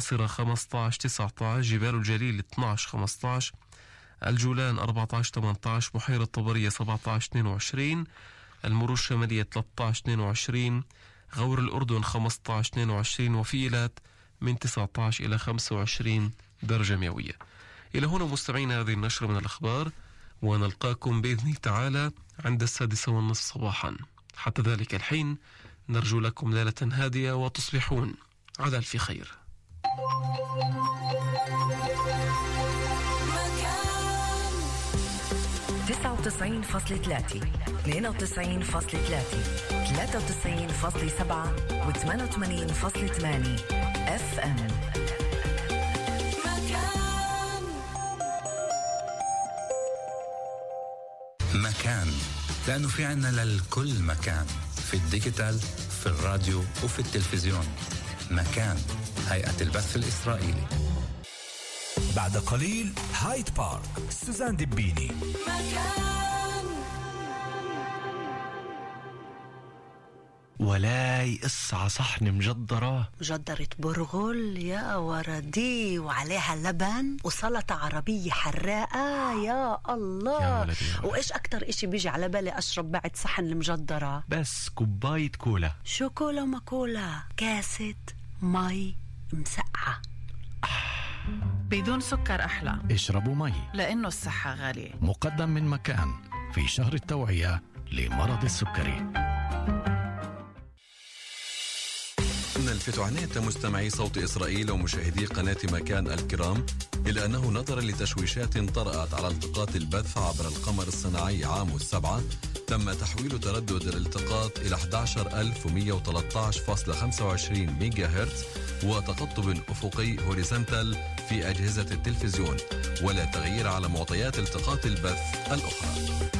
الناصرة 15 19 جبال الجليل 12 15 الجولان 14 18 بحيرة طبرية 17 22 المروج الشمالية 13 22 غور الأردن 15 22 وفي إيلات من 19 إلى 25 درجة مئوية. إلى هنا مستمعين هذه النشرة من الأخبار ونلقاكم بإذن تعالى عند السادسة والنصف صباحا. حتى ذلك الحين نرجو لكم ليلة هادية وتصبحون على ألف خير. تسعة وتسعين فاصلة ثلاثة. اثنين وتسعين فاصلة ثلاثة. ثلاثة وتسعين فاصلة سبعة. وثمانية وثمانين فاصلة ثمانية. اف ام مكان. لأنه في عنا للكل مكان. في ال digital في الراديو وفي التلفزيون. مكان. هيئة البث الإسرائيلي. بعد قليل هايد بارك سوزان دبيني ولاي قصة صحن مجدرة. مجدرة برغل يا وردي وعليها لبن وسلطة عربية حراقة يا الله. يا ولدي يا ولدي. وإيش أكتر إشي بيجي على بالي أشرب بعد صحن المجدرة؟ بس كوباية كولا. شو كولا ما كولا؟ كاسة مي مسقعة. بدون سكر أحلى. اشربوا مي. لأنه الصحة غالية. مقدم من مكان في شهر التوعية لمرض السكري. نلفت عناية مستمعي صوت إسرائيل ومشاهدي قناة مكان الكرام إلى أنه نظرا لتشويشات طرأت على التقاط البث عبر القمر الصناعي عام السبعة تم تحويل تردد الالتقاط إلى 11113.25 ميجا هرتز وتقطب أفقي horizontal في أجهزة التلفزيون ولا تغيير على معطيات التقاط البث الأخرى.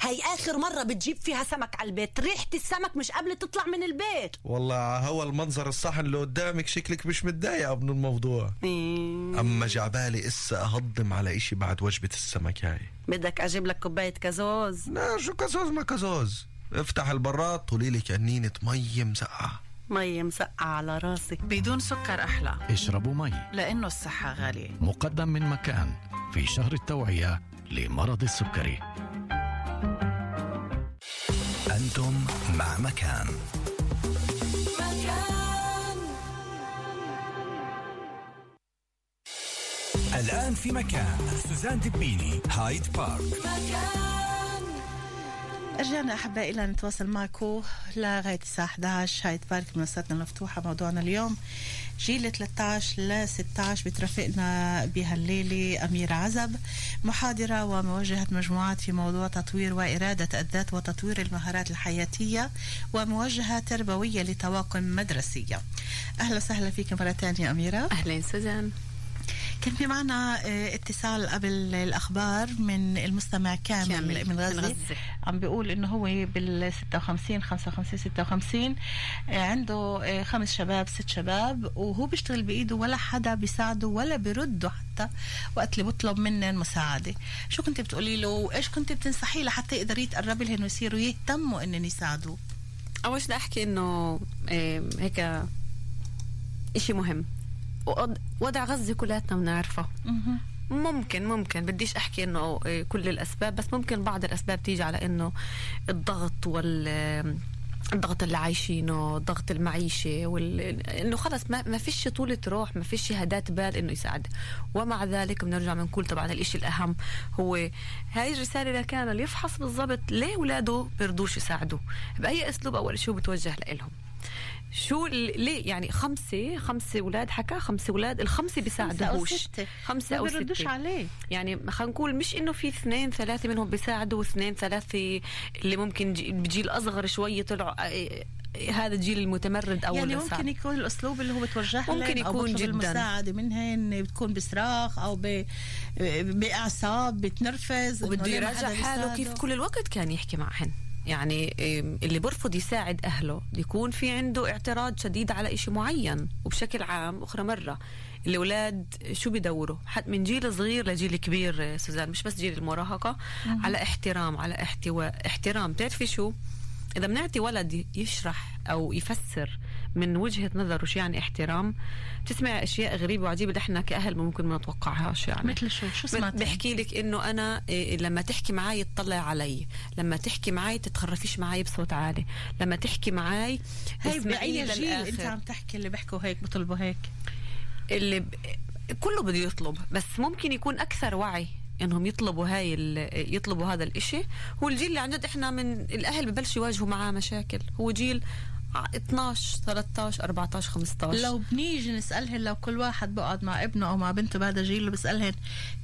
هاي آخر مرة بتجيب فيها سمك على البيت. ريحة السمك مش قبل تطلع من البيت. والله هو المنظر الصحن اللي قدامك شكلك مش متضايقة من الموضوع. أما جاي عبالي إسا أهضم على إشي بعد وجبة السمك هاي. بدك أجيب لك كوباية كازوز؟ لا شو كازوز ما كازوز؟ افتح البراد طولي لي قنينة مي مسقعة. مي مسقعة على راسي بدون سكر أحلى. اشربوا مي. لأنه الصحة غالية. مقدم من مكان في شهر التوعية لمرض السكري أنتم مع مكان. الآن في مكان. سوزان دبيني هايد بارك. رجعنا أحبائي إلى نتواصل معكم لغاية الساعة 11 هاي بارك منصتنا المفتوحة موضوعنا اليوم جيل 13 ل 16 بترافقنا بها الليلة أميرة عزب. محاضرة وموجهة مجموعات في موضوع تطوير وإرادة الذات وتطوير المهارات الحياتية وموجهة تربوية لطواقم مدرسية. أهلا وسهلا فيك مرة ثانية أميرة. أهلا سوزان كان في معنا آه، اتصال قبل الأخبار من المستمع كامل, كامل من من غزة. غزة. عم بيقول إنه هو بال 56 55 56 آه، عنده آه، خمس شباب ست شباب وهو بيشتغل بإيده ولا حدا بيساعده ولا بيرده حتى وقت اللي بطلب منه المساعده شو كنت بتقولي له؟ وايش كنت بتنصحيه لحتى يقدر يتقرب لهم ويصيروا يهتموا انهم يساعدوه؟ أول شيء إنه آم، هيك إشي مهم. وضع غزة كلياتنا بنعرفه ممكن ممكن. بديش أحكي إنه آه، كل الأسباب بس ممكن بعض الأسباب تيجي على إنه الضغط وال الضغط اللي عايشينه ضغط المعيشة وال... إنه خلص ما, ما فيش طولة روح ما فيش هدات بال إنه يساعد. ومع ذلك بنرجع بنقول طبعا الإشي الأهم هو هاي الرسالة لكان اللي يفحص بالضبط ليه أولاده بيرضوش يساعدوه؟ بأي أسلوب أول شيء بتوجه لهم شو ليه يعني خمسة خمسة أولاد حكى خمسة أولاد الخمسة بيساعدوهوش ستة. خمسة ما أو بيردوش ستة عليه يعني خلينا نقول مش إنه في اثنين ثلاثة منهم بيساعدوا واثنين ثلاثة اللي ممكن جي- بجيل أصغر شوي طلعوا آه، آه، هذا الجيل المتمرد أو يعني. ممكن يكون الأسلوب اللي هو بتوجه ممكن أو يكون بيطلب جداً. المساعدة منهن بتكون بصراخ أو ب... بإعصاب بتنرفز إنه وبده يراجع حاله. كيف كل الوقت كان يحكي معهن يعني اللي برفض يساعد أهله يكون في عنده اعتراض شديد على إشي معين وبشكل عام أخرى مرة. الأولاد شو بدوروا حتى من جيل صغير لجيل كبير سوزان مش بس جيل المراهقة. مهم. على احترام على احتواء احترام. بتعرفي شو؟ إذا بنعطي ولد يشرح أو يفسر من وجهة نظره شو يعني احترام بتسمع أشياء غريبة وعجيبة إحنا كأهل ممكن ما نتوقعهاش يعني. مثل شو؟ شو سمعتي؟ بحكي لك إنه أنا إيه لما تحكي معي تطلع علي لما تحكي معي تتخرفيش معي بصوت عالي لما تحكي معي اسمعيني بأي جيل. أنت عم تحكي اللي بيحكوا هيك بيطلبوا هيك؟ اللي ب... كله بده يطلب بس ممكن يكون أكثر وعي إنهم يطلبوا هاي ال... يطلبوا هذا الإشي. هو الجيل اللي عن جد إحنا من الأهل ببلشوا يواجهوا معاه مشاكل. هو جيل 12 13 14 15 لو بنيجي نسألهن لو كل واحد بقعد مع ابنه أو مع بنته بهذا الجيل بسألهن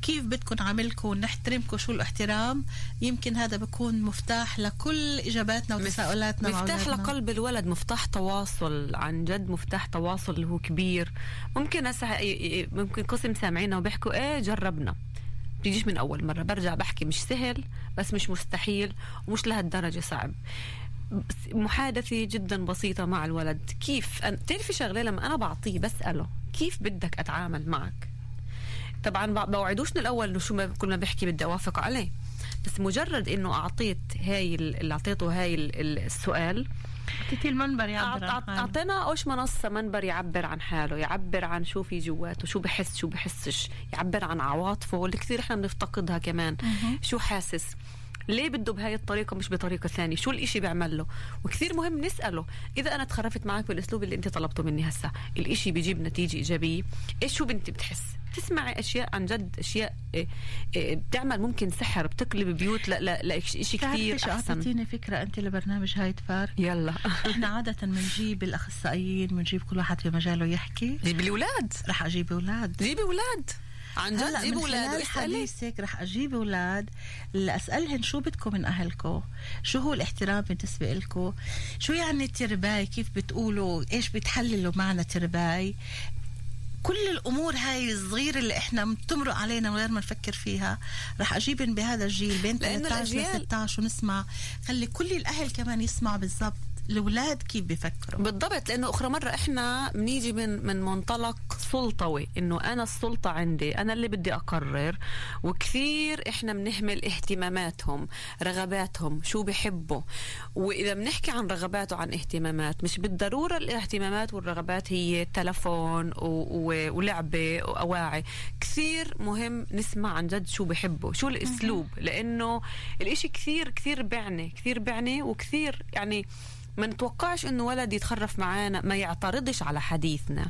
كيف بدكم عاملكم ونحترمكم شو الاحترام يمكن هذا بكون مفتاح لكل إجاباتنا وتساؤلاتنا مفتاح. لقلب الولد مفتاح تواصل عن جد مفتاح تواصل اللي هو كبير. ممكن هسه ي- ممكن قسم سامعينا وبيحكوا إيه جربنا. بتجيش من أول مرة برجع بحكي مش سهل بس مش مستحيل ومش لهالدرجة صعب. محادثة جدا بسيطة مع الولد. كيف أنا تعرفي شغلة لما أنا بعطيه بسأله كيف بدك أتعامل معك؟ طبعا بوعدوش من الأول إنه شو ما كل ما بحكي بدي أوافق عليه. بس مجرد إنه أعطيت هاي ال- اللي أعطيته هاي ال- ال- السؤال اعطيتي المنبر يعبر عن أعط- حاله. أعطينا أوش منصة منبر يعبر عن حاله يعبر عن شو في جواته شو بحس شو بحسش يعبر عن عواطفه اللي كثير إحنا بنفتقدها كمان. شو حاسس؟ ليه بده بهاي الطريقة مش بطريقة ثانية؟ شو الإشي بيعمل له؟ وكثير مهم نسأله. إذا أنا تخرفت معك بالأسلوب اللي أنت طلبته مني هسا الإشي بيجيب نتيجة إيجابية. إيش شو بنتي بتحس؟ تسمعي أشياء عن جد أشياء إيه، إيه، بتعمل ممكن سحر بتقلب بيوت ل- ل- لإشي بتعرفي كثير شو؟ أحسن. أعطيتيني فكرة أنت لبرنامج هاي تفار يلا. إحنا عادة بنجيب الأخصائيين بنجيب كل واحد في مجاله يحكي. جيبي لي أولاد رح أجيب أولاد. جيبي أولاد. عن جد خلال واسألي حديثك رح أجيب أولاد لأسألهن شو بدكم من اهلكم شو هو الاحترام بالنسبة لكم شو يعني ترباي كيف بتقولوا إيش بتحللوا معنى ترباي كل الأمور هاي الصغيرة اللي إحنا بتمرق علينا من غير ما نفكر فيها رح اجيبن بهذا الجيل بين لأنه 13 ل الأجيال- 16 ونسمع. خلي كل الأهل كمان يسمعوا بالضبط. الاولاد كيف بفكروا بالضبط لأنه أخرى مرة إحنا بنيجي من من منطلق سلطوي إنه أنا السلطة عندي أنا اللي بدي أقرر وكثير إحنا بنهمل اهتماماتهم رغباتهم شو بحبوا وإذا بنحكي عن رغبات وعن اهتمامات مش بالضرورة الاهتمامات والرغبات هي تلفون. ولعبة واواعي كثير مهم نسمع عن جد شو بحبوا شو الأسلوب. لأنه الإشي كثير كثير بعني كثير بعني وكثير يعني ما نتوقعش إنه ولد يتخرف معانا ما يعترضش على حديثنا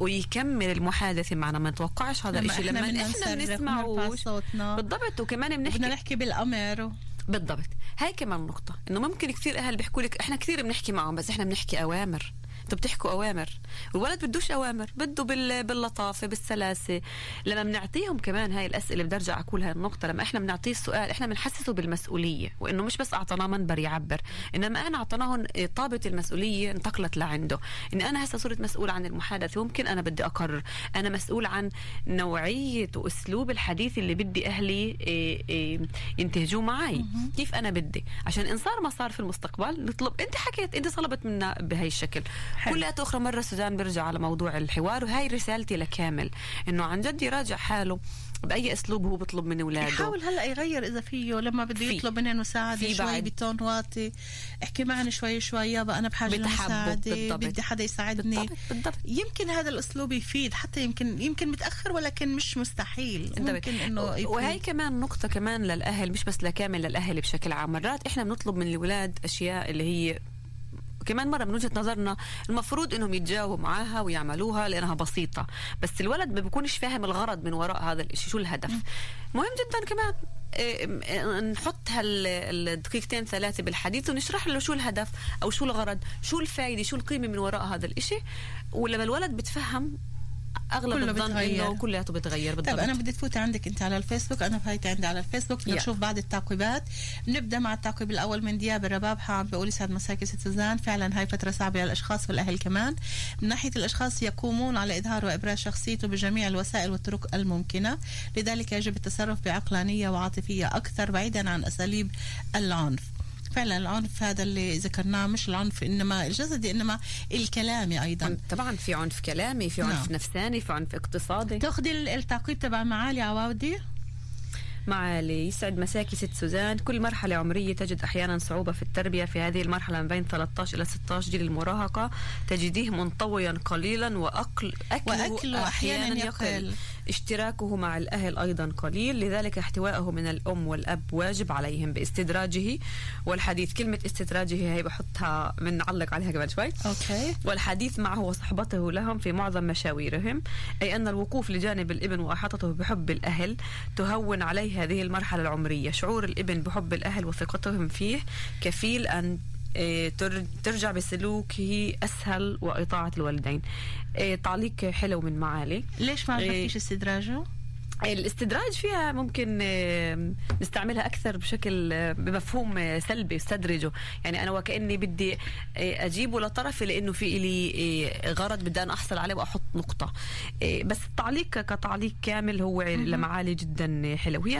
ويكمل المحادثة معنا. ما نتوقعش هذا الشيء لما إحنا بنسمعوش. بالضبط وكمان بنحكي بدنا نحكي بالأمر. و... بالضبط. هاي كمان نقطة إنه ممكن كثير أهل بيحكوا لك إحنا كثير بنحكي معهم بس إحنا بنحكي أوامر. أنتوا بتحكوا أوامر. الولد بدوش أوامر بده بال... باللطافة بالسلاسة. لما بنعطيهم كمان هاي الأسئلة بدي أرجع أقول هاي النقطة لما إحنا بنعطيه السؤال إحنا بنحسسه بالمسؤولية وإنه مش بس اعطيناه منبر يعبر. إنما إحنا اعطيناهم طابة المسؤولية انتقلت لعنده. إن أنا هسه صرت مسؤول عن المحادثة ممكن أنا بدي أقرر. أنا مسؤول عن نوعية وأسلوب الحديث اللي بدي أهلي إيه إيه ينتهجوه معي كيف أنا بدي؟ عشان إن صار ما صار في المستقبل نطلب أنت حكيت أنت طلبت منا بهي الشكل. كلها أخرى مرة سوزان برجع على موضوع الحوار وهي رسالتي لكامل إنه عن جد يراجع حاله بأي أسلوب هو بيطلب من أولاده يحاول هلأ يغير إذا فيه لما بده. يطلب مني مساعدة شوي بعد. بتون واطي احكي معنا شوي شوي يابا أنا بحاجة لمساعدة بالضبط. بدي حدا يساعدني بالضبط بالضبط يمكن هذا الأسلوب يفيد حتى يمكن يمكن متأخر ولكن مش مستحيل ممكن إنه يفيد. وهي كمان نقطة كمان للأهل مش بس لكامل للأهل بشكل عام مرات إحنا بنطلب من الأولاد أشياء اللي هي كمان مرة من وجهة نظرنا المفروض إنهم يتجاوبوا معاها ويعملوها لأنها بسيطة. بس الولد ما بيكونش فاهم الغرض من وراء هذا الشيء شو الهدف؟ مهم جدا كمان إيه، إيه، نحط هالدقيقتين ثلاثة بالحديث ونشرح له شو الهدف أو شو الغرض شو الفائدة شو القيمة من وراء هذا الإشي. ولما الولد بتفهم أغلب كله الظن. إنه كلياته بتغير بالضبط. طيب أنا بدي تفوتي عندك أنت على الفيسبوك. أنا فايته عندي على الفيسبوك. نشوف بعض التعقيبات. نبدأ مع التعقيب الأول من دياب الربابحه عم بيقول يسعد مساكي ست سوزان فعلا هاي فترة صعبة للاشخاص والأهل كمان. من ناحية الأشخاص يقومون على إظهار وإبراز شخصيته بجميع الوسائل والطرق الممكنة. لذلك يجب التصرف بعقلانية وعاطفية أكثر بعيدا عن أساليب العنف. فعلا العنف هذا اللي ذكرناه مش العنف إنما الجسدي إنما الكلامي أيضا. طبعا في عنف كلامي في عنف نعم. نفساني في عنف اقتصادي. تأخذي ال- التعقيب تبع معالي عواودي؟ معالي يسعد مساكي ست سوزان. كل مرحلة عمرية تجد أحيانا صعوبة في التربية. في هذه المرحلة من بين 13 إلى 16 جيل المراهقة تجديه منطويا قليلا وأكل أكله, وأكله أحياناً أحيانا يقل. يقل. اشتراكه مع الأهل أيضا قليل لذلك احتوائه من الأم والأب واجب عليهم باستدراجه والحديث كلمة استدراجه هي بحطها بنعلق عليها قبل شوي. أوكي. والحديث معه وصحبته لهم في معظم مشاويرهم أي أن الوقوف لجانب الابن وإحاطته بحب الأهل تهون عليه هذه المرحلة العمرية. شعور الابن بحب الأهل وثقتهم فيه كفيل أن ترجع بسلوكه أسهل وإطاعة الوالدين إيه، تعليق حلو من معالي ليش ما إيه. عجبكيش استدراجه؟ الاستدراج فيها ممكن نستعملها أكثر بشكل بمفهوم آه، سلبي استدرجه. يعني أنا وكأني بدي آه، أجيبه لطرفي لأنه في لي آه، غرض بدي أنا أحصل عليه وأحط نقطة. بس التعليق كتعليق كامل هو لمعالي جدا حلو. هي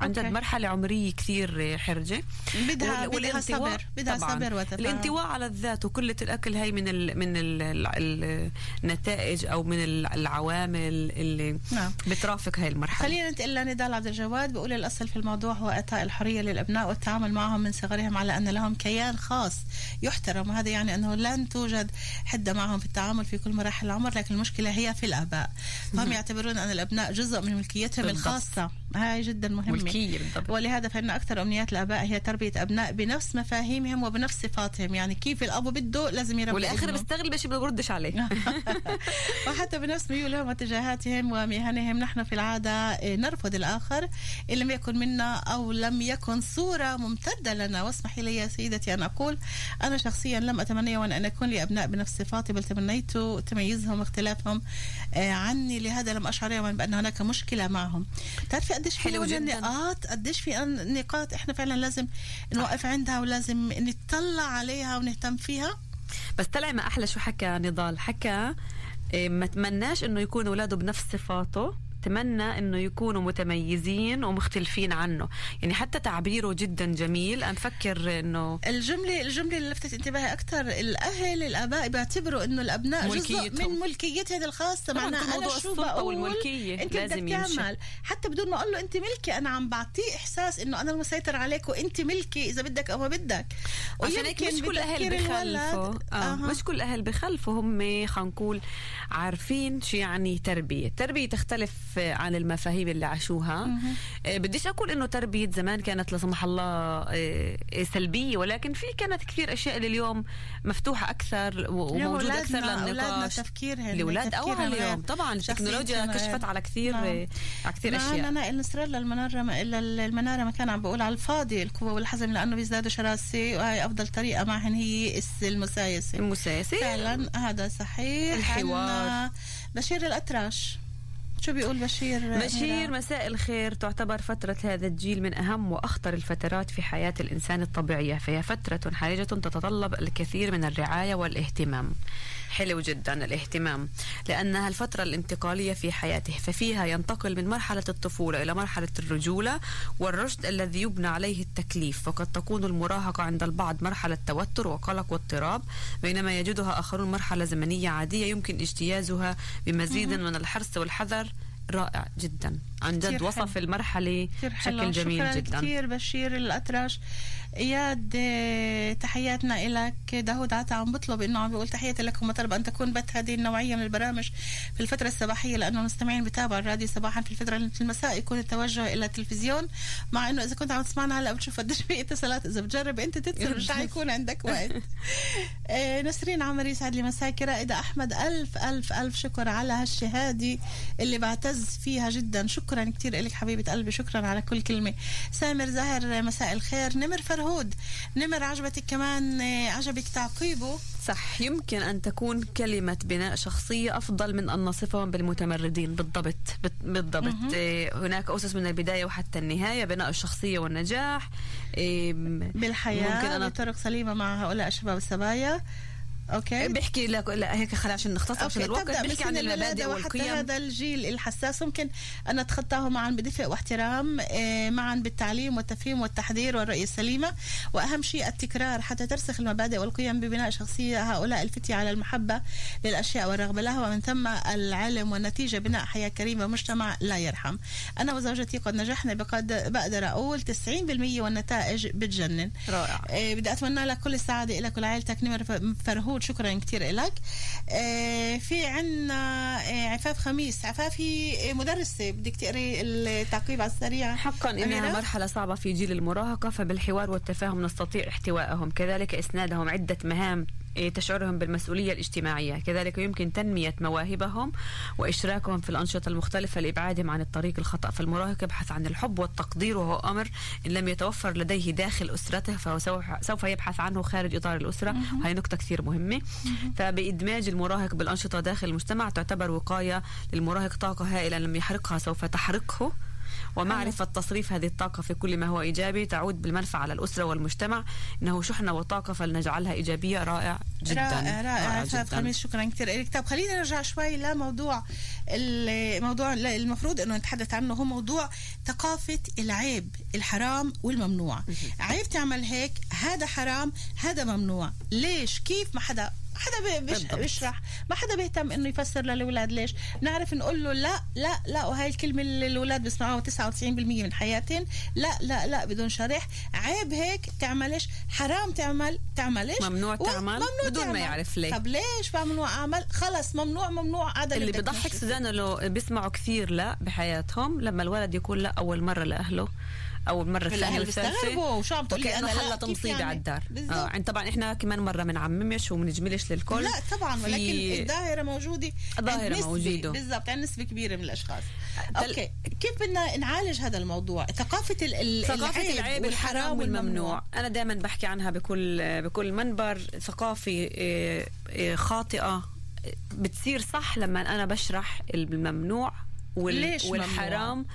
عن جد. مرحلة عمرية كثير حرجة. بدها بدها صبر. بدها. صبر وتفاهم الانطواء على الذات وقله الأكل هي من ال من ال ال النتائج أو من ال- العوامل اللي نعم. بترافق هاي المرحلة. خلينا ننتقل لنضال عبد الجواد. بقول الأصل في الموضوع هو إعطاء الحرية للأبناء والتعامل معهم من صغرهم على أن لهم كيان خاص يحترم. وهذا يعني أنه لن توجد حدة معهم في التعامل في كل مراحل العمر لكن المشكلة هي في الآباء. فهم يعتبرون أن الأبناء جزء من ملكيتهم بالضبط. هاي جدا مهمة. ملكية بالضبط. ولهذا فإن أكثر أمنيات الآباء هي تربية أبناء بنفس مفاهيمهم وبنفس صفاتهم. يعني كيف الأب بده لازم يربي والآخر ابنه. بيستغل شيء ما بردش عليه. وحتى بنفس ميولهم واتجاهاتهم ومهنهم نحن في العادة إيه، نرفض الآخر إن لم يكن منا أو لم يكن صورة ممتدة لنا. واسمحي لي يا سيدتي أن أقول أنا شخصيا لم أتمنى وأن أن يكون لي أبناء بنفس صفاتي بل تمنيت تميزهم واختلافهم آه، عني. لهذا لم أشعر يوما بأن هناك مشكلة معهم. تعرفي قديش في حلو جداً. نقاط قديش في نقاط إحنا فعلا لازم نوقف عندها ولازم نطلع عليها ونهتم فيها؟ بس طلع ما أحلى شو حكى نضال؟ حكى إيه، ما تمناش إنه يكون أولاده بنفس صفاته. تمنى إنه يكونوا متميزين ومختلفين عنه. يعني حتى تعبيره جدا جميل. أنا بفكر إنه الجملة الجملة اللي لفتت انتباهي أكثر الأهل الآباء بيعتبروا إنه الأبناء جزء ملكيتهم. من ملكيتهم الخاصة. طبعاً معناها أنا شو بقول؟ والملكية بدك لازم يمشي. تعمل. حتى بدون ما أقول له أنت ملكي أنا عم بعطيه إحساس إنه أنا المسيطر عليك وأنت ملكي إذا بدك أو ما بدك. عشان هيك مش كل أهل بتفكير بخلفوا آه. مش كل أهل بخلفوا هم خلينا نقول عارفين شو يعني تربية. التربيه تختلف عن المفاهيم اللي عاشوها. آه، بديش أقول إنه تربية زمان كانت لا سمح الله آه، آه، سلبية ولكن في كانت كثير أشياء اللي اليوم مفتوحة أكثر وموجودة أكثر للنقاش. تفكيرهم الاولاد اوعى اليوم. طبعا التكنولوجيا. كشفت على كثير نعم. على كثير نعم أشياء. أنا الإصرار للمنارة إلا المنارة ما كان عم بقول على الفاضي القوة والحزم لأنه بيزدادوا شراسة وهي أفضل طريقة معهن هي المسايسة. المسايسة. فعلا هذا صحيح. الحوار. بشير الأطرش شو بيقول بشير بشير؟ مساء الخير. تعتبر فترة هذا الجيل من أهم وأخطر الفترات في حياة الإنسان الطبيعية. فهي فترة حرجة تتطلب الكثير من الرعاية والاهتمام. حلو جدا الاهتمام. لأنها الفترة الانتقالية في حياته ففيها ينتقل من مرحلة الطفولة إلى مرحلة الرجولة والرشد الذي يبنى عليه التكليف. وقد تكون المراهقة عند البعض مرحلة توتر وقلق واضطراب بينما يجدها آخرون مرحلة زمنية عادية يمكن اجتيازها بمزيد من الحرص والحذر رائع جدا. عن جد وصف حلو. المرحلة بشكل جميل شكرا جدا. كثير بشير الأطرش. إياد آه، تحياتنا لك داود عطا عم بطلب إنه عم بيقول تحياتي لكم وطلب أن تكون بث هذه النوعية من البرامج في الفترة الصباحية لأنه المستمعين بتابعوا الراديو صباحا في الفترة المساء يكون التوجه إلى التلفزيون. مع إنه إذا كنت عم تسمعنا هلأ بتشوف قديش في اتصالات. إذا بتجرب أنت تتصل مش رح يكون عندك وقت. آه، نسرين عمر يسعد لي مساك رائدة أحمد ألف ألف ألف شكر على هالشهادة اللي بعتز فيها جدا. شكرا كثير لك حبيبة قلبي. شكرا على كل كلمة. سامر زاهر مساء الخير. نمر فرهود. نمر عجبتك كمان آه، عجبك تعقيبه؟ صح يمكن أن تكون كلمة بناء شخصية أفضل من أن نصفهم بالمتمردين. بالضبط بالضبط. إيه، هناك أسس من البداية وحتى النهاية بناء الشخصية والنجاح. بالحياة ممكن أنا بطرق سليمة مع هؤلاء الشباب الصبايا أوكي. بيحكي لك لا هيك خلينا عشان نختصر عشان الوقت. بيحكي عن المبادئ والقيم. هذا الجيل الحساس. ممكن أن نتخطاه معا بدفء واحترام آه، معا بالتعليم والتفهيم والتحذير والرؤية السليمة. وأهم شيء التكرار حتى ترسخ المبادئ والقيم ببناء شخصية هؤلاء الفتية على المحبة للأشياء والرغبة لها. ومن ثم العلم والنتيجة بناء حياة كريمة ومجتمع لا يرحم. أنا وزوجتي قد نجحنا بقد بقدر أقول 90% والنتائج بتجنن. رائع. آه، بدي أتمنى لك كل السعادة لك ولعائلتك. نمر ف- فرهود شكرا كثير لك آه، في عنا آه، عفاف خميس. عفاف هي مدرسة بدك تقري التعقيب على السريع. حقا إنها أميرة؟ مرحلة صعبة في جيل المراهقة فبالحوار والتفاهم نستطيع احتوائهم. كذلك إسنادهم عدة مهام تشعرهم بالمسؤولية الاجتماعية. كذلك يمكن تنمية مواهبهم وإشراكهم في الأنشطة المختلفة لإبعادهم عن الطريق الخطأ. فالمراهق يبحث عن الحب والتقدير وهو أمر إن لم يتوفر لديه داخل أسرته فهو سوف, سوف يبحث عنه خارج إطار الأسرة. وهي نقطة كثير مهمة. فبإدماج المراهق بالأنشطة داخل المجتمع تعتبر وقاية للمراهق طاقة هائلة لم يحرقها سوف تحرقه. ومعرفة تصريف هذه الطاقة في كل ما هو إيجابي تعود بالمنفعة على الأسرة والمجتمع. إنه شحنة وطاقة فلنجعلها إيجابية. رائع جدا. رائع رائع. عفاف جداً. خميس شكرا كثير لك طب خلينا نرجع شوي لموضوع الموضوع المفروض إنه نتحدث عنه هو موضوع ثقافة العيب الحرام والممنوع. عيب تعمل هيك هذا حرام هذا ممنوع. ليش؟ كيف ما حدا ما حدا. بيشرح. ما حدا بيهتم إنه يفسر للأولاد ليش. نعرف نقول له لا لا لا وهي الكلمة اللي الأولاد بيسمعوها 99% من حياتهم. لا لا لا بدون شرح. عيب هيك تعملش حرام تعمل تعملش ممنوع تعمل؟ بدون ما تعمل. يعرف ليه. طب ليش؟ ممنوع أعمل؟ خلص ممنوع ممنوع. هذا اللي بضحك. سوزان لو بيسمعوا كثير لا بحياتهم لما الولد يقول لا أول مرة لأهله الثانية الأهل والثالثة. بيستغربوا؟ وشو عم تقولي حلت كيف مصيبة يعني؟ على الدار. آه طبعا إحنا كمان مرة بنعممش وبنجملش للكل. لا طبعا ولكن الظاهرة موجودة. نسبة- موجودة. بالضبط عند نسبه كبيرة من الأشخاص. تل- أوكي كيف بدنا نعالج هذا الموضوع؟ ثقافة ال- ال- ثقافة العيب الحرام والممنوع. أنا دائما بحكي عنها بكل بكل منبر. ثقافة إيه، إيه، خاطئة. بتصير صح لما أنا بشرح الممنوع وال- ليش والحرام. إيه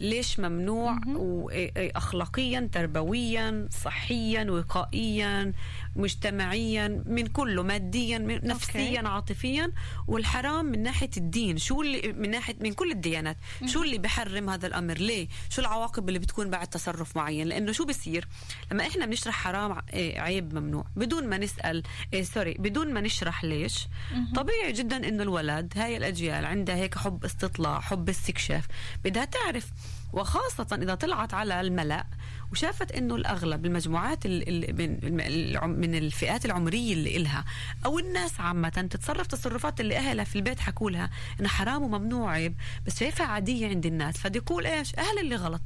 ليش ممنوع وأخلاقيا تربويا صحيا وقائيا مجتمعيا من كله ماديا من نفسيا عاطفيا. والحرام من ناحية الدين. شو اللي من ناحيه من كل الديانات. شو اللي بحرم هذا الأمر؟ ليه؟ شو العواقب اللي بتكون بعد تصرف معين؟ لأنه شو بصير لما إحنا بنشرح حرام إيه، عيب ممنوع. بدون ما نسأل إيه سوري بدون ما نشرح ليش طبيعي جدا إنه الولد هاي الأجيال عندها هيك حب استطلاع حب استكشاف. بدها تعرف وخاصة إذا طلعت على الملأ وشافت إنه الأغلب المجموعات ال- ال- من الفئات العمرية اللي إلها أو الناس عامة تتصرف تصرفات اللي أهلها في البيت حكوا لها إنها حرام وممنوع عيب. بس شايفها عادية عند الناس. فبده يقول إيش؟ أهل اللي غلط.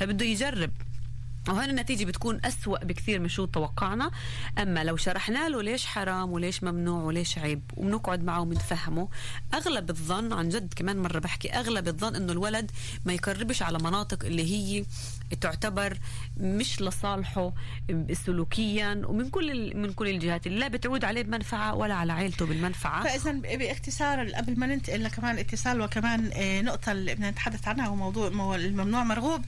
فبده يجرب. وهنا النتيجة بتكون أسوأ بكثير من شو توقعنا. أما لو شرحنا له ليش حرام وليش ممنوع وليش عيب وبنقعد معه وبنفهمه أغلب الظن عن جد كمان مرة بحكي أغلب الظن إنه الولد ما يقربش على مناطق اللي هي تعتبر مش لصالحه سلوكيا ومن كل من كل الجهات. لا بتعود عليه بمنفعة ولا على عائلته بالمنفعة فاذا باختصار قبل ما ننتقل لكمان اتصال وكمان آه، نقطة اللي بدنا نتحدث عنها هو موضوع مو- الممنوع مرغوب.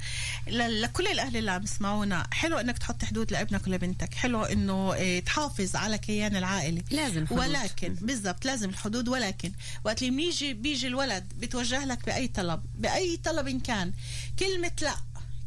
لكل الأهل اللي عم يسمعونا حلو إنك تحط حدود لابنك ولبنتك. حلو إنه آه، تحافظ على كيان العائلة. لازم حدود. ولكن بالضبط لازم الحدود. ولكن وقت اللي بيجي بيجي الولد بتوجه لك بأي طلب بأي طلب إن كان. كلمة لا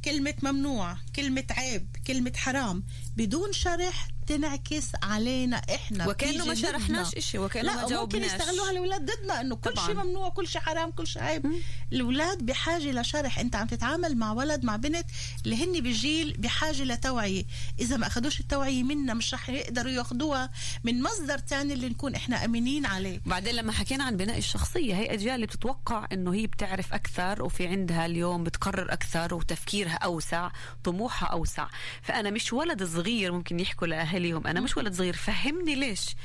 كلمة ممنوع كلمة عيب كلمة حرام بدون شرح تنعكس علينا إحنا وكأنه ما. شرحناش إشي وكأنه لا ما ممكن جاوبناش يستغلوها الأولاد ضدنا إنه كل. شيء ممنوع كل شيء حرام كل شيء عيب. الأولاد بحاجة لشرح أنت عم تتعامل مع ولد مع بنت اللي هن بجيل بحاجة لتوعيه إذا ما اخذوش التوعية منا مش رح يقدروا ياخذوها من مصدر تاني اللي نكون إحنا امينين عليه. بعدين لما حكينا عن بناء الشخصية هي أجيال اللي بتتوقع إنه هي بتعرف أكثر وفي عندها اليوم بتقرر أكثر وتفكيرها أوسع طموحها أوسع. فأنا مش ولد صغير ممكن يحكوا لأهليهم أنا مش ولد صغير فهمني ليش؟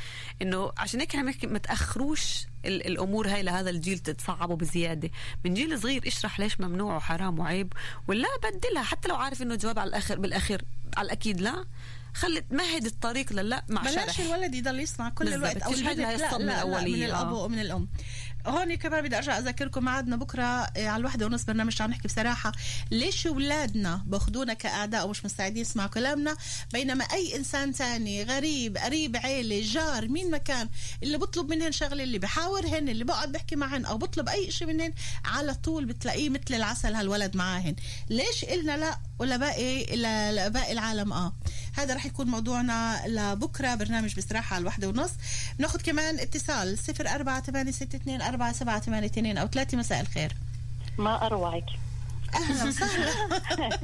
إنه عشان هيك بنحكي ما تأخروش ال- الأمور هاي لهذا الجيل تتصعبوا بزيادة. من جيل صغير اشرح ليش ممنوع وحرام وعيب ولا بدلها حتى لو عارف إنه الجواب على الآخر بالآخر على الأكيد لا. خلي مهد الطريق للا مع بلاش شرح. الولد يضل يسمع كل. الوقت. أو البنت لا, الصدمة لا, لا من. الأب آه. ومن الأم. هون كمان بدي أرجع اذكركم معادنا بكرة آه، على الواحدة ونص برنامج عم نحكي بصراحة ليش أولادنا بأخذونا كأعداء ومش مستعدين يسمعوا كلامنا. بينما أي إنسان تاني غريب قريب عيلة جار مين ما كان اللي بطلب منهن شغلة اللي بحاورهن اللي بقعد بحكي معهن أو بطلب أي شيء منهن على طول بتلاقيه مثل العسل هالولد معاهن. ليش إلنا لا ولا باقي باقي العالم آه. هذا رح يكون موضوعنا لبكرة برنامج بصراحه على الواحدة ونص. بناخذ كمان اتصال 04 أو 3 مساء الخير. ما أروعك. أهلا وسهلا.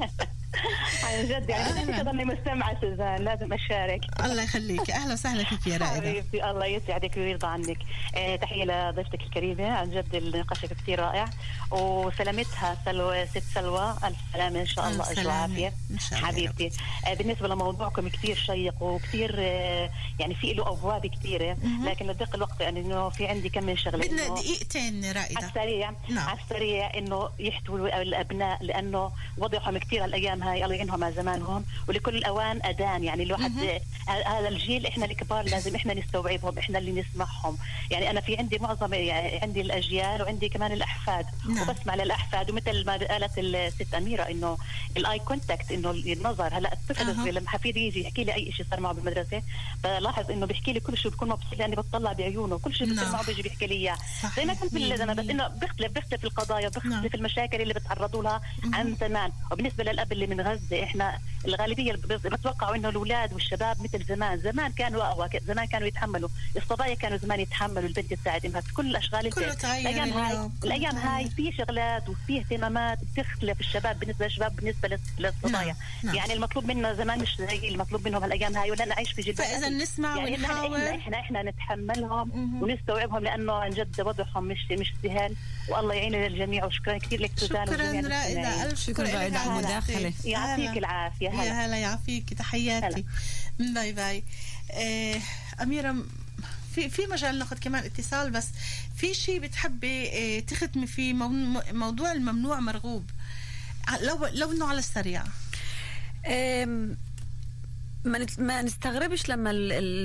عن جد يعني بدي اضلني مستمعة سوزان لازم أشارك. الله يخليك. أهلا وسهلا فيك يا رائدة. حبيبتي الله يسعدك ويرضى عنك. آه تحية لضيفتك الكريمة. عن جد نقاشك كثير رائع. وسلامتها سلوى ست سلوى. ألف سلامة إن شاء الله اجر وعافية. حبيبتي آه بالنسبة لموضوعكم كثير شيق وكثير آه يعني في له أبواب كثيره لكن لضيق الوقت يعني إنه في عندي كم من شغلة بدنا دقيقتين رائدة. على السريع نعم. على السريع إنه يحتووا الأبناء لأنه وضعهم كثير هاي الله يعينهم على زمانهم ولكل الأوان آذان يعني الواحد هذا الجيل إحنا الكبار لازم إحنا نستوعبهم إحنا اللي نسمعهم يعني أنا في عندي معظم يعني عندي الأجيال وعندي كمان الأحفاد نعم. وبسمع للأحفاد ومثل ما قالت الست أميرة إنه ال eye contact إنه النظر هلأ الطفل أها. لما حفيدي يجي يحكي لي أي شيء صار معه بالمدرسة بلاحظ إنه بيحكي لي كل شيء بكون مبسوط لاني بطلع بعيونه كل شيء بصير نعم. معه بيجي بيحكي لي إياه زي ما كنت بالزمن بس. إنه بيختلف بيختلف القضايا نعم. بيختلف المشاكل اللي بتعرضوا لها عن زمان وبالنسبة للأب اللي من غزة إحنا الغالبية بتوقعوا إنه الأولاد والشباب مثل زمان زمان كانوا أقوى زمان كانوا يتحملوا الصبايا كانوا زمان يتحملوا البنت تساعد أمها في كل الاشغال كله البيت. تغير الأيام هاي الأيام. هاي في شغلات وفي اهتمامات بتختلف الشباب بالنسبة للشباب بالنسبة للص- للصبايا نعم، نعم. يعني المطلوب منا زمان مش زي المطلوب منهم هالأيام هاي ولا نعيش في جلد فإذا الأهل. نسمع يعني إحنا- ونحاول. إحنا إحنا, إحنا نتحملهم ونستوعبهم لأنه عن جد وضعهم مش مش سهل والله يعين الجميع وشكرا كثير لك سوزان شكرا وجميع رائدة. ألف شكر شكراً لك رائدة على على يعطيك هلا. العافية هلا. يا هلا يعافيك تحياتي. bye bye. آه أميرة م- في في مجال ناخذ كمان اتصال بس في شيء بتحبي آه تختمي فيه مو- موضوع الممنوع مرغوب. لو لو إنه على السريع. أم، ما ما نستغربش لما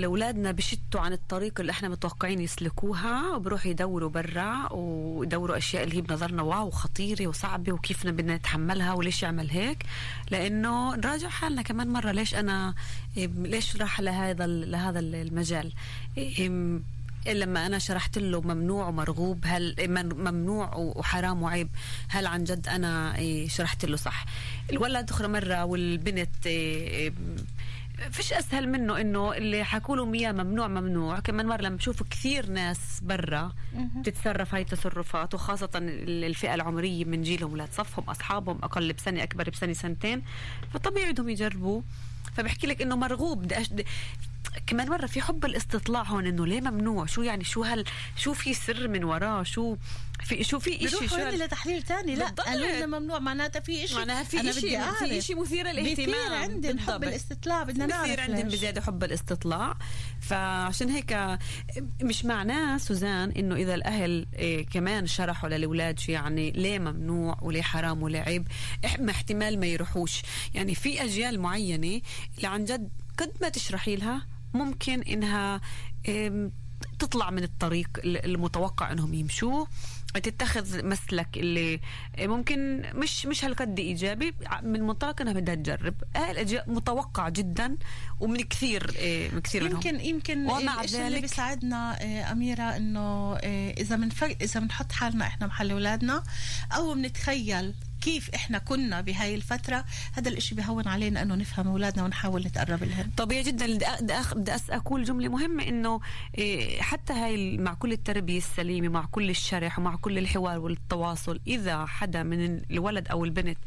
أولادنا بشتوا عن الطريق اللي إحنا متوقعين يسلكوها وبروحوا يدوروا برا ويدوروا أشياء اللي هي بنظرنا واو خطيرة وصعبة وكيف بدنا نتحملها وليش يعمل هيك. لأنه نراجع حالنا كمان مرة ليش أنا ليش راح لهذا لهذا ال- المجال. لما أنا شرحت له ممنوع ومرغوب هل من- ممنوع وحرام وعيب هل عن جد أنا إيه، شرحت له صح. الولد أخرى مرة والبنت إيه، فيش أسهل منه إنه اللي حكوا لهم اياه ممنوع ممنوع. كمان مرة لما بشوف كثير ناس برا بتتصرف هاي التصرفات وخاصة ال- الفئة العمرية من جيلهم ولاد صفهم أصحابهم أقل بسنة أكبر بسنة سنتين فطبيعي بدهم يجربوا. فبحكي لك إنه مرغوب. بدي أش... كمان مرة في حب الاستطلاع هون إنه ليه ممنوع؟ شو يعني؟ شو هل شو في سر من وراه؟ شو في شو في شو بيروحوا هن لتحليل تاني لا. قالوا لنا ممنوع معناتها في شيء معناها في إشي- في إشي مثير للاهتمام. بيثير عندهم حب. الاستطلاع بدنا نعرف بصير عندهم ليش. بزيادة حب الاستطلاع فعشان هيك مش معناه سوزان إنه إذا الأهل إيه، كمان شرحوا للأولاد شو يعني ليه ممنوع وليه حرام وليه عيب احتمال ما يروحوش يعني في أجيال معينة اللي عن جد قد ما تشرحي لها ممكن إنها تطلع من الطريق ال- المتوقع إنهم يمشوه تتخذ مسلك اللي ممكن مش مش هالقد إيجابي من منطلق إنها بدها تجرب. هاي الأجيال متوقع جدا ومن كثير إيه، من كثير منهم. يمكن يمكن ومع الشيء اللي بيساعدنا آه، أميرة إنه إذا بنفك إذا بنحط حالنا إحنا محل أولادنا أو بنتخيل كيف إحنا كنا بهاي الفترة. هذا الإشي بيهون علينا إنه نفهم أولادنا ونحاول نتقرب لهم. طبيعي جدا. بدي أقول جملة مهمة إنه إيه، حتى هاي مع كل التربية السليمة مع كل الشرح ومع كل الحوار والتواصل إذا حدا من الولد أو البنت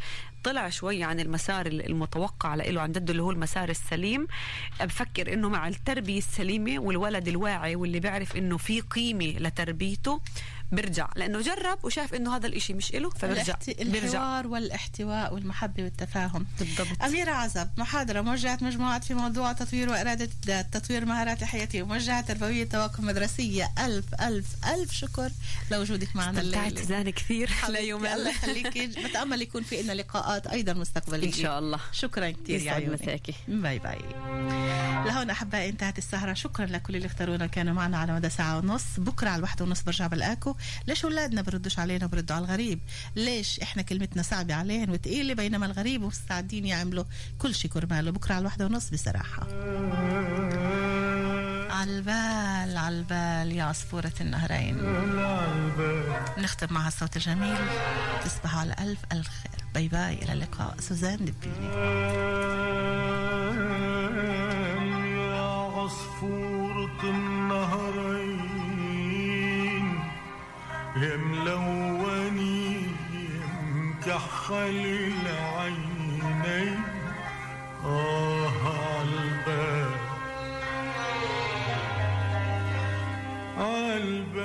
طلع شوي عن المسار ال- المتوقع له عن جد اللي هو المسار السليم بفكر إنه مع التربية السليمة والولد الواعي واللي بيعرف إنه في قيمة لتربيته برجع لأنه جرب وشاف إنه هذا الإشي مش إله فبرجع الحوار والاحتواء والمحبة والتفاهم. بالضبط. أميرة عزب محاضرة موجهة مجموعات في موضوع تطوير وإدارة الذات تطوير مهارات الحياتية وموجهة تربوية توكل مدرسية. ألف ألف ألف شكر لوجودك معنا استمتعت زان كثير لا يمل الله يخليكي. بتأمل يكون في لنا لقاءات أيضا مستقبلية. إن شاء الله. شكرا كثير يا عيوني مساكي. bye bye. لهون أحبائي انتهت السهرة. شكرا لكل اللي اختارونا كانوا معنا على مدى ساعة ونص. بكرة على الواحدة ونص برجع بلاقوا ليش أولادنا بردوش علينا بردوا على الغريب؟ ليش إحنا كلمتنا صعبة عليهم وتقيلة بينما الغريب مستعدين يعملوا كل شيء كرماله؟ بكرة على الواحدة ونص بصراحة. عالبال عالبال يا عصفورة النهرين. نختم مع الصوت الجميل تصبحوا على ألف ألف خير. باي باي. إلى اللقاء. سوزان دبيني يا عصفورة يا ملوني مكحل العينين. آه عالبال عالبال